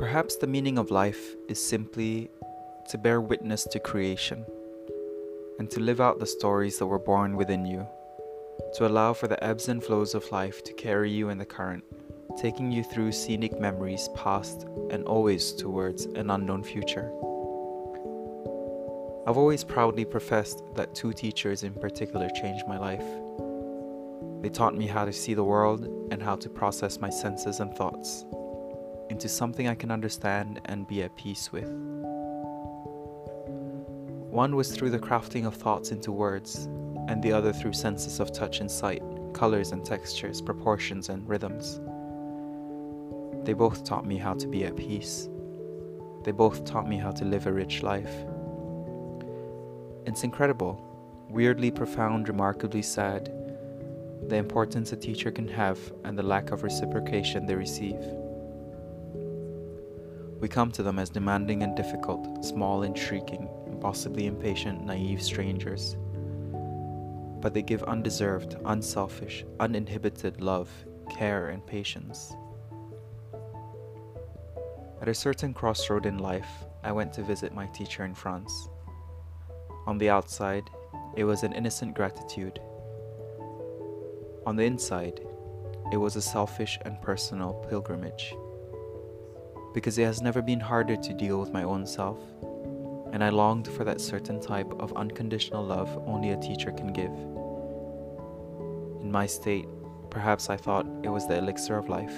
Perhaps the meaning of life is simply to bear witness to creation and to live out the stories that were born within you, to allow for the ebbs and flows of life to carry you in the current, taking you through scenic memories past and always towards an unknown future. I've always proudly professed that two teachers in particular changed my life. They taught me how to see the world and how to process my senses and thoughts into something I can understand and be at peace with. One was through the crafting of thoughts into words, and the other through senses of touch and sight, colors and textures, proportions and rhythms. They both taught me how to be at peace. They both taught me how to live a rich life. It's incredible, weirdly profound, remarkably sad, the importance a teacher can have and the lack of reciprocation they receive. We come to them as demanding and difficult, small and shrieking, impossibly impatient, naive strangers. But they give undeserved, unselfish, uninhibited love, care, and patience. At a certain crossroad in life, I went to visit my teacher in France. On the outside, it was an innocent gratitude. On the inside, it was a selfish and personal pilgrimage because it has never been harder to deal with my own self, and I longed for that certain type of unconditional love only a teacher can give. In my state, perhaps I thought it was the elixir of life.